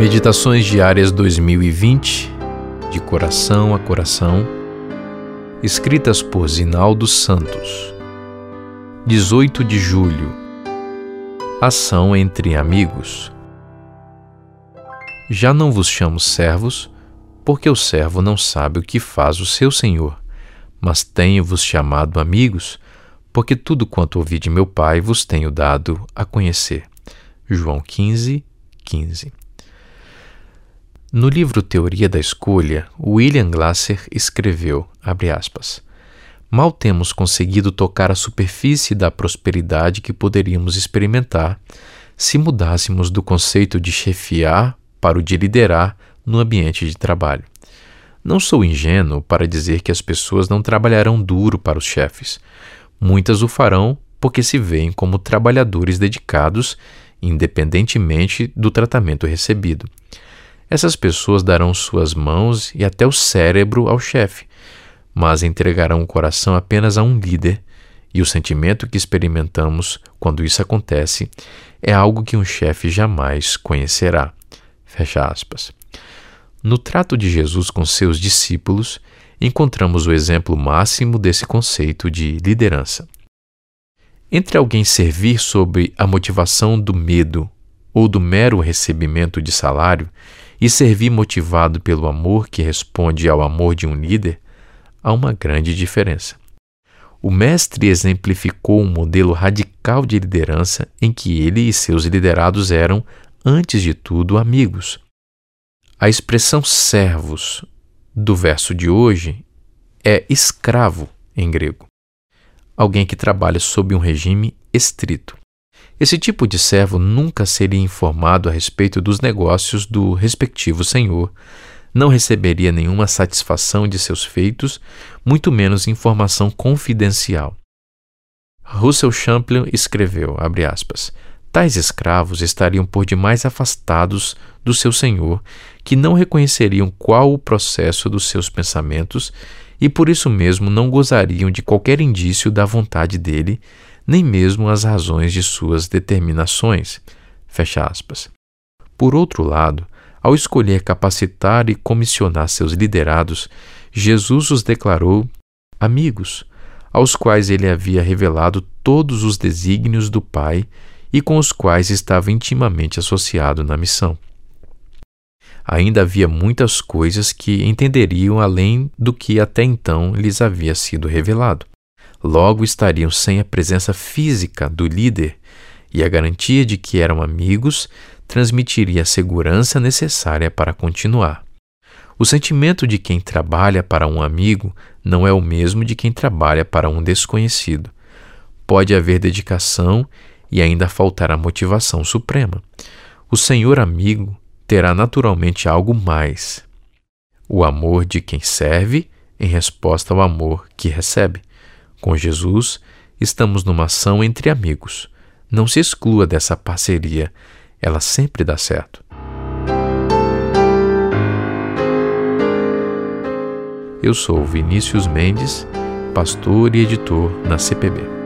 Meditações Diárias 2020, de coração a coração, escritas por Zinaldo Santos. 18 de julho. Ação entre amigos. Já não vos chamo servos, porque o servo não sabe o que faz o seu senhor, mas tenho-vos chamado amigos, porque tudo quanto ouvi de meu Pai vos tenho dado a conhecer. João 15, 15. No livro Teoria da Escolha, William Glasser escreveu, aspas, Mal temos conseguido tocar a superfície da prosperidade que poderíamos experimentar se mudássemos do conceito de chefiar para o de liderar no ambiente de trabalho. Não sou ingênuo para dizer que as pessoas não trabalharão duro para os chefes. Muitas o farão porque se veem como trabalhadores dedicados, independentemente do tratamento recebido. Essas pessoas darão suas mãos e até o cérebro ao chefe, mas entregarão o coração apenas a um líder, e o sentimento que experimentamos quando isso acontece é algo que um chefe jamais conhecerá. Fecha aspas. No trato de Jesus com seus discípulos, encontramos o exemplo máximo desse conceito de liderança. Entre alguém servir sob a motivação do medo ou do mero recebimento de salário e servir motivado pelo amor que responde ao amor de um líder, há uma grande diferença. O Mestre exemplificou um modelo radical de liderança em que ele e seus liderados eram, antes de tudo, amigos. A expressão servos do verso de hoje é escravo em grego, alguém que trabalha sob um regime estrito. Esse tipo de servo nunca seria informado a respeito dos negócios do respectivo senhor, não receberia nenhuma satisfação de seus feitos, muito menos informação confidencial. Russell Champlin escreveu, aspas, Tais escravos estariam por demais afastados do seu senhor, que não reconheceriam qual o processo dos seus pensamentos e por isso mesmo não gozariam de qualquer indício da vontade dele, nem mesmo as razões de suas determinações. Fecha aspas. Por outro lado, ao escolher capacitar e comissionar seus liderados, Jesus os declarou amigos, aos quais ele havia revelado todos os desígnios do Pai e com os quais estava intimamente associado na missão. Ainda havia muitas coisas que entenderiam além do que até então lhes havia sido revelado. Logo estariam sem a presença física do líder e a garantia de que eram amigos transmitiria a segurança necessária para continuar. O sentimento de quem trabalha para um amigo não é o mesmo de quem trabalha para um desconhecido. Pode haver dedicação e ainda faltar a motivação suprema. O Senhor amigo terá naturalmente algo mais: o amor de quem serve em resposta ao amor que recebe. Com Jesus, estamos numa ação entre amigos. Não se exclua dessa parceria, ela sempre dá certo. Eu sou Vinícius Mendes, pastor e editor na CPB.